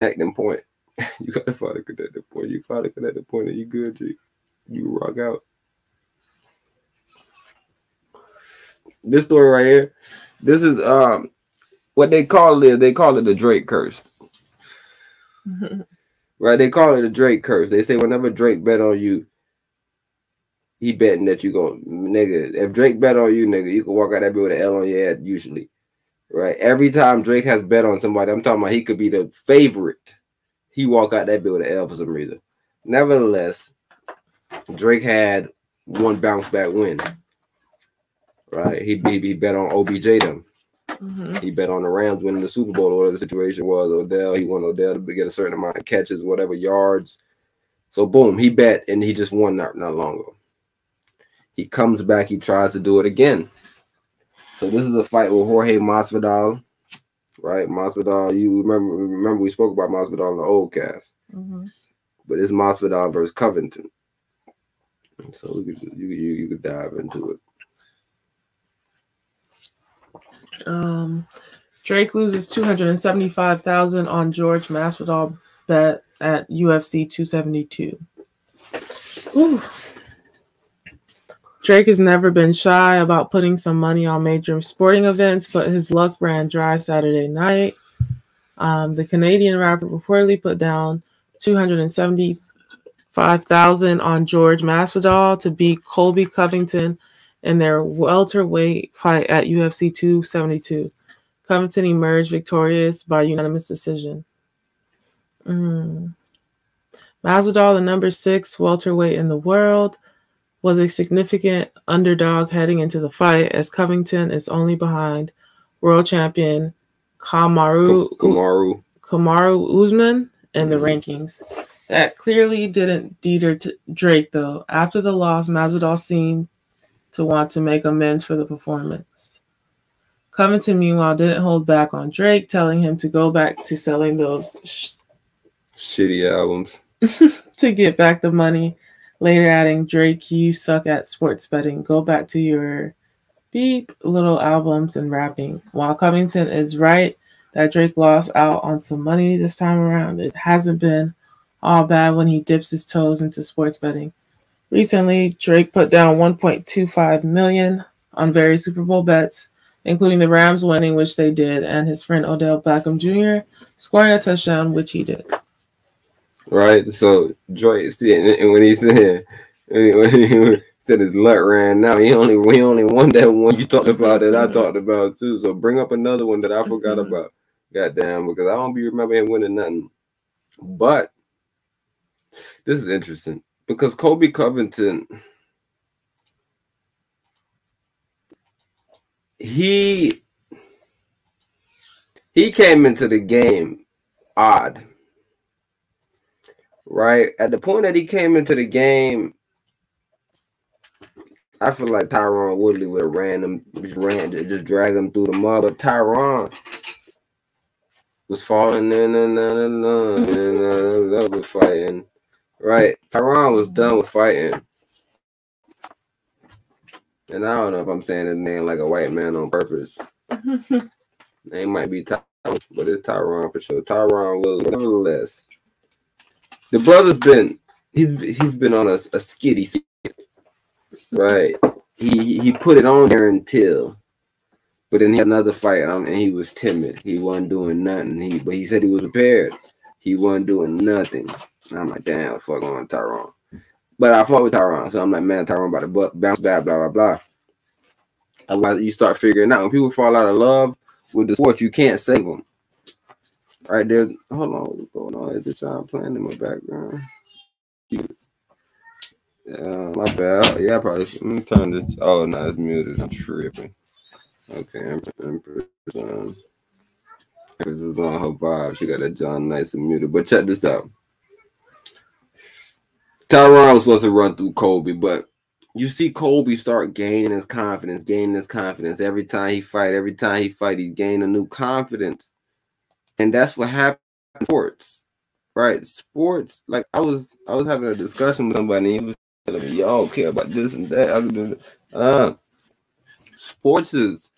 connecting point. you gotta find a connecting point. You find a connecting point and you good, G. You rock out. This story right here, this is um what they call it, they call it the Drake curse. right? They call it the Drake curse. They say whenever Drake bet on you, he betting that you go nigga. If Drake bet on you, nigga, you can walk out that bill with an L on your head usually. Right? Every time Drake has bet on somebody, I'm talking about he could be the favorite. He walk out that an L for some reason. Nevertheless, Drake had one bounce back win. Right? He, he, he bet on OBJ them. Mm-hmm. He bet on the Rams winning the Super Bowl or whatever the situation was. Odell, he won Odell to get a certain amount of catches, whatever yards. So boom, he bet and he just won not, not long ago. He comes back, he tries to do it again. So this is a fight with Jorge Masvidal, right? Masvidal, you remember remember we spoke about Masvidal on the old cast, mm-hmm. but it's Masvidal versus Covington. So we could you you you could dive into it. Um, Drake loses 275,000 on George Masvidal bet at UFC 272. Ooh. Drake has never been shy about putting some money on major sporting events, but his luck ran dry Saturday night. Um, the Canadian rapper reportedly put down 275,000 on George Masvidal to beat Colby Covington in their welterweight fight at UFC 272. Covington emerged victorious by unanimous decision. Mm. Masvidal, the number six welterweight in the world, was a significant underdog heading into the fight, as Covington is only behind world champion Kamaru Kamaru Kamaru Usman in the mm-hmm. rankings. That clearly didn't deter Drake though. After the loss, Masvidal seemed to want to make amends for the performance. Covington, meanwhile, didn't hold back on Drake, telling him to go back to selling those sh- shitty albums to get back the money. Later, adding, Drake, you suck at sports betting. Go back to your beep little albums and rapping. While Covington is right that Drake lost out on some money this time around, it hasn't been all bad when he dips his toes into sports betting. Recently, Drake put down 1.25 million on various Super Bowl bets, including the Rams winning, which they did, and his friend Odell Beckham Jr. scoring a touchdown, which he did. Right. So Drake, see, and when he said when he said his luck ran now, he only we only won that one you talked about that I mm-hmm. talked about too. So bring up another one that I forgot mm-hmm. about. Goddamn, because I don't be remember him winning nothing. But this is interesting because Colby Covington he he came into the game odd. Right? At the point that he came into the game, I feel like Tyron Woodley would have ran him, just ran, just drag him through the mud. But Tyron was falling in and and and was fighting. Right. Tyron was done with fighting. And I don't know if I'm saying his name like a white man on purpose. name might be Tyron, but it's Tyron for sure. Tyron will nevertheless. The brother's been he's he's been on a, a skitty right. He he put it on there until but then he had another fight um, and he was timid. He wasn't doing nothing. He but he said he was prepared. He wasn't doing nothing. I'm like, damn, fuck on Tyron. But I fought with Tyron, so I'm like, man, Tyron about to bounce back, blah blah blah. You start figuring out when people fall out of love with the sport, you can't save them. Right there, hold on, what's going on? Is the time? playing in my background? Uh, my bad. Yeah, I probably. Let me turn this. Oh no, it's muted. I'm tripping. Okay, Empress. Um, Empress is on her vibe. She got a John Nice and muted. But check this out. Tyron was supposed to run through Colby, but you see Colby start gaining his confidence, gaining his confidence every time he fight. Every time he fight, he's gaining a new confidence, and that's what happens sports, right? Sports, like I was, I was having a discussion with somebody. And he was telling me, "Y'all care about this and that." I do, uh, sports is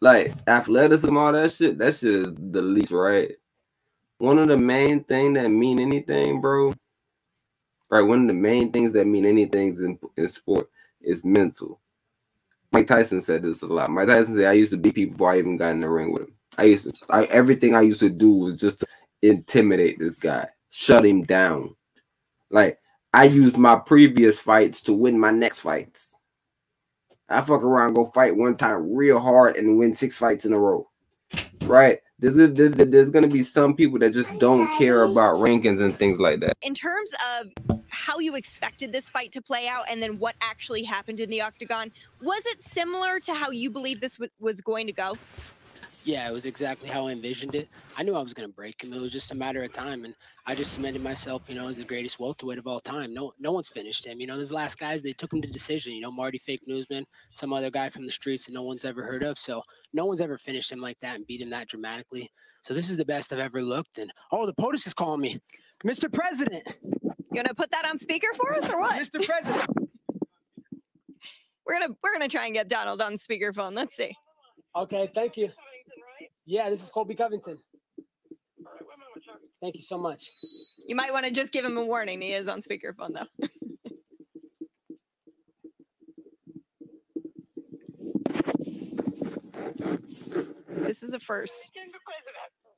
like athleticism, all that shit. That shit is the least, right? one of the main thing that mean anything, bro. Right, one of the main things that mean anything in, in sport is mental. Mike Tyson said this a lot. Mike Tyson said, "I used to beat people before I even got in the ring with him. I used to, I, everything I used to do was just to intimidate this guy, shut him down. Like I used my previous fights to win my next fights. I fuck around, go fight one time real hard, and win six fights in a row. Right? There's, there's, there's going to be some people that just don't care about rankings and things like that. In terms of how you expected this fight to play out and then what actually happened in the octagon, was it similar to how you believe this was going to go? Yeah, it was exactly how I envisioned it. I knew I was going to break him. It was just a matter of time, and I just cemented myself, you know, as the greatest welterweight of all time. No, no one's finished him. You know, those last guys they took him to decision. You know, Marty Fake Newsman, some other guy from the streets that no one's ever heard of. So no one's ever finished him like that and beat him that dramatically. So this is the best I've ever looked. And oh, the POTUS is calling me, Mr. President. You gonna put that on speaker for us or what? Mr. President. we're gonna we're gonna try and get Donald on speakerphone. Let's see. Okay, thank you. Yeah, this is Colby Covington. Thank you so much. You might want to just give him a warning. He is on speakerphone, though. this is a first.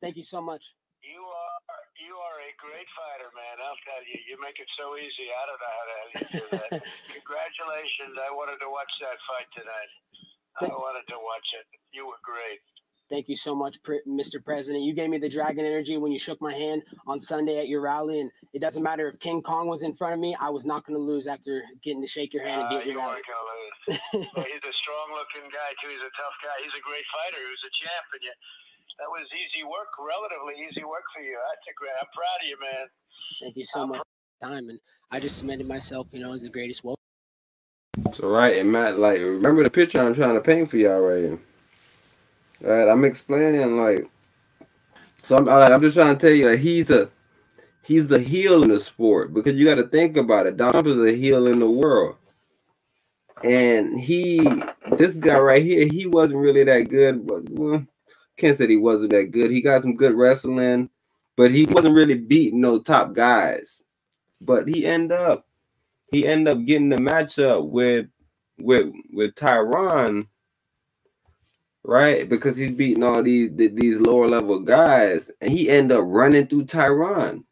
Thank you so much. You are you are a great fighter, man. I'll tell you. You make it so easy. I don't know how the hell you do that. Congratulations. I wanted to watch that fight tonight. I wanted to watch it. You were great. Thank you so much, Mr. President. You gave me the dragon energy when you shook my hand on Sunday at your rally, and it doesn't matter if King Kong was in front of me. I was not going to lose after getting to shake your hand and uh, get your rally. he's a strong-looking guy too. He's a tough guy. He's a great fighter. He was a champ, and you, that was easy work, relatively easy work for you. That's a great. I'm proud of you, man. Thank you so I'm much. Time and I just cemented myself, you know, as the greatest. Well, so right, and Matt, like, remember the picture I'm trying to paint for y'all right here. I'm explaining like, so I'm I'm just trying to tell you that he's a he's a heel in the sport because you got to think about it. Dom is a heel in the world, and he this guy right here, he wasn't really that good, but well, can't say he wasn't that good. He got some good wrestling, but he wasn't really beating no top guys. But he end up he end up getting the matchup with with with Tyron right? Because he's beating all these these lower level guys, and he end up running through Tyron.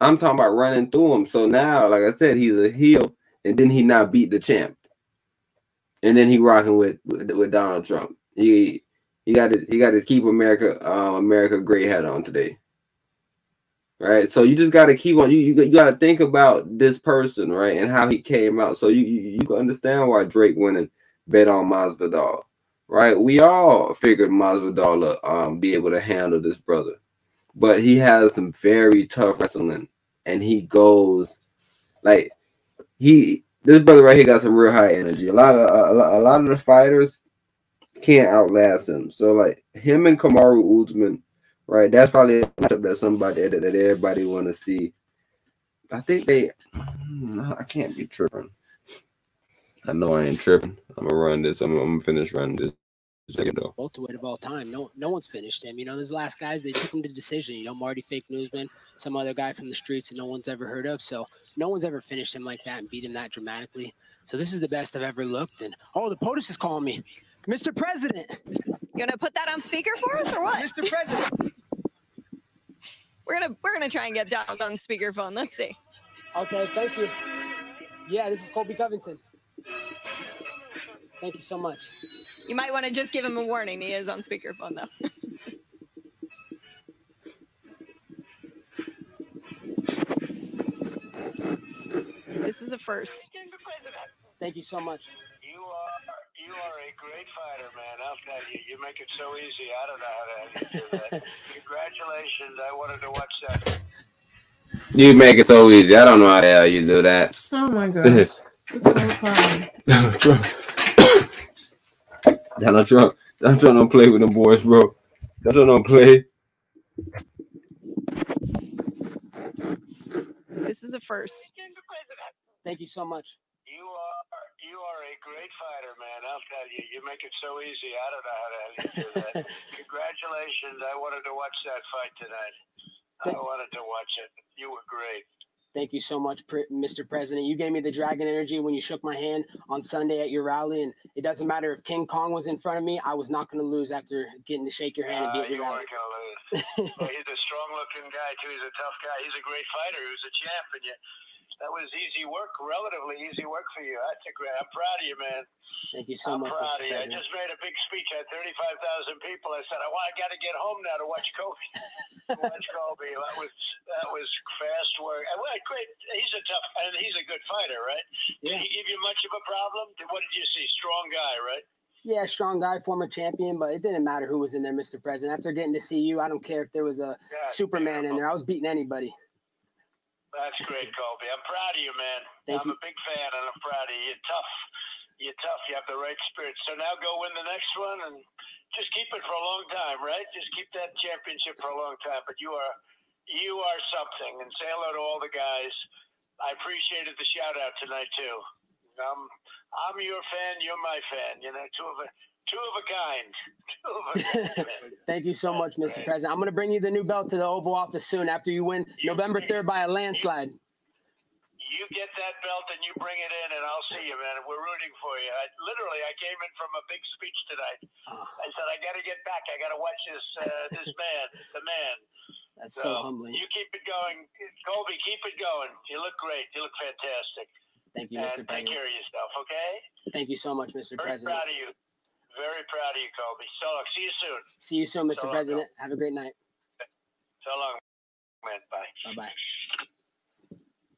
I'm talking about running through him. So now, like I said, he's a heel, and then he not beat the champ, and then he rocking with with, with Donald Trump. He he got his he got his keep America um, America great hat on today. Right, so you just got to keep on. You you, you got to think about this person, right, and how he came out. So you you, you can understand why Drake went and bet on Masvidal right? We all figured Masvidal um be able to handle this brother, but he has some very tough wrestling, and he goes like he this brother right here got some real high energy. A lot of a, a lot of the fighters can't outlast him. So like him and Kamaru Usman, right? That's probably a matchup that somebody that, that everybody want to see. I think they. I can't be tripping. I know I ain't tripping. I'm gonna run this. I'm, I'm gonna finish running this second though. Welterweight of all time. No, no one's finished him. You know, those last guys they took him to decision. You know, Marty Fake Newsman, some other guy from the streets that no one's ever heard of. So no one's ever finished him like that and beat him that dramatically. So this is the best I've ever looked. And oh, the POTUS is calling me, Mr. President. You gonna put that on speaker for us or what? Mr. President. we're gonna we're gonna try and get Donald on speakerphone. Let's see. Okay, thank you. Yeah, this is Colby Covington. Thank you so much. You might want to just give him a warning. He is on speakerphone, though. this is a first. Thank you so much. You are you are a great fighter, man. I'll tell you. You make it so easy. I don't know how to do that. Congratulations. I wanted to watch that. You make it so easy. I don't know how the hell you do that. Oh my gosh. This whole time. Donald Trump. Donald Trump don't play with them boys, bro. Donald Trump don't play. This is a first. Thank you so much. You are you are a great fighter, man. I'll tell you. You make make it so easy. I don't know how to, how to do that. Congratulations. I wanted to watch that fight tonight. I wanted to watch it. You were great. Thank you so much, Mr. President. You gave me the dragon energy when you shook my hand on Sunday at your rally, and it doesn't matter if King Kong was in front of me. I was not going to lose after getting to shake your hand and be Uh, at your you rally. weren't gonna lose. Well, he's a strong-looking guy too. He's a tough guy. He's a great fighter. He was a champ, and you, that was easy work, relatively easy work for you. That's a great. I'm proud of you, man. Thank you so I'm much, proud Mr. of you. I just made a big speech. I had 35,000 people. I said, I want. I got to get home now to watch Kobe. to watch Kobe. That was that was fast work. And well, great. He's a tough and he's a good fighter, right? Yeah. Did he give you much of a problem? What did you see? Strong guy, right? Yeah, strong guy, former champion, but it didn't matter who was in there, Mr. President. After getting to see you, I don't care if there was a Yeah, Superman in there. I was beating anybody. That's great, Kobe. I'm proud of you, man. Thank I'm you. a big fan, and I'm proud of you. You're tough. You're tough. You have the right spirit. So now go win the next one, and just keep it for a long time, right? Just keep that championship for a long time. But you are, you are something. And say hello to all the guys. I appreciated the shout out tonight too. Um, I'm your fan. You're my fan. You know, two of a, two of a kind. Of a kind. Thank you so much, Mr. Right. President. I'm going to bring you the new belt to the Oval Office soon after you win November 3rd by a landslide. You get that belt and you bring it in, and I'll see you, man. We're rooting for you. I, literally, I came in from a big speech tonight. Oh, I said, I got to get back. I got to watch this uh, this man, the man. that's so humbling. You keep it going, Colby. Keep it going. You look great. You look fantastic. Thank you, and President. take care of yourself, okay? Thank you so much, Mr. Very President. proud of you. Very proud of you, Colby. So long. See you soon. See you soon, Mr. So long, President. Have a great night. So long, man. Bye. Bye bye.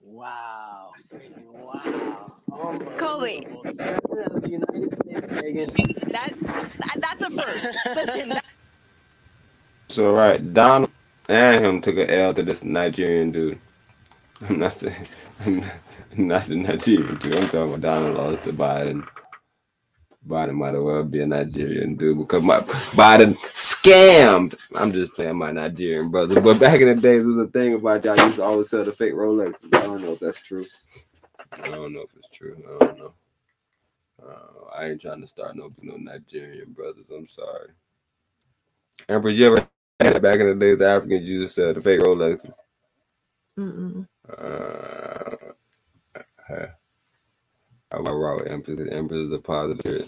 Wow. Freaking Wow. Oh, Colby. Unbelievable. President of the United States, Megan. That, that that's a first. Listen, that, So right, Donald and him took an L to this Nigerian dude. I'm not saying I'm not, not the Nigerian dude. I'm talking about Donald lost to Biden. Biden might as well be a Nigerian dude because my Biden scammed. I'm just playing my Nigerian brother. But back in the days, it was a thing about y'all used to always sell the fake Rolexes. I don't know if that's true. I don't know if it's true. I don't know. Uh, I ain't trying to start no no Nigerian brothers. I'm sorry. Empress, you ever had it back in the days the Africans used to sell the fake Rolexes? Mm-mm. Uh, I raw Empress. Empress is a positive.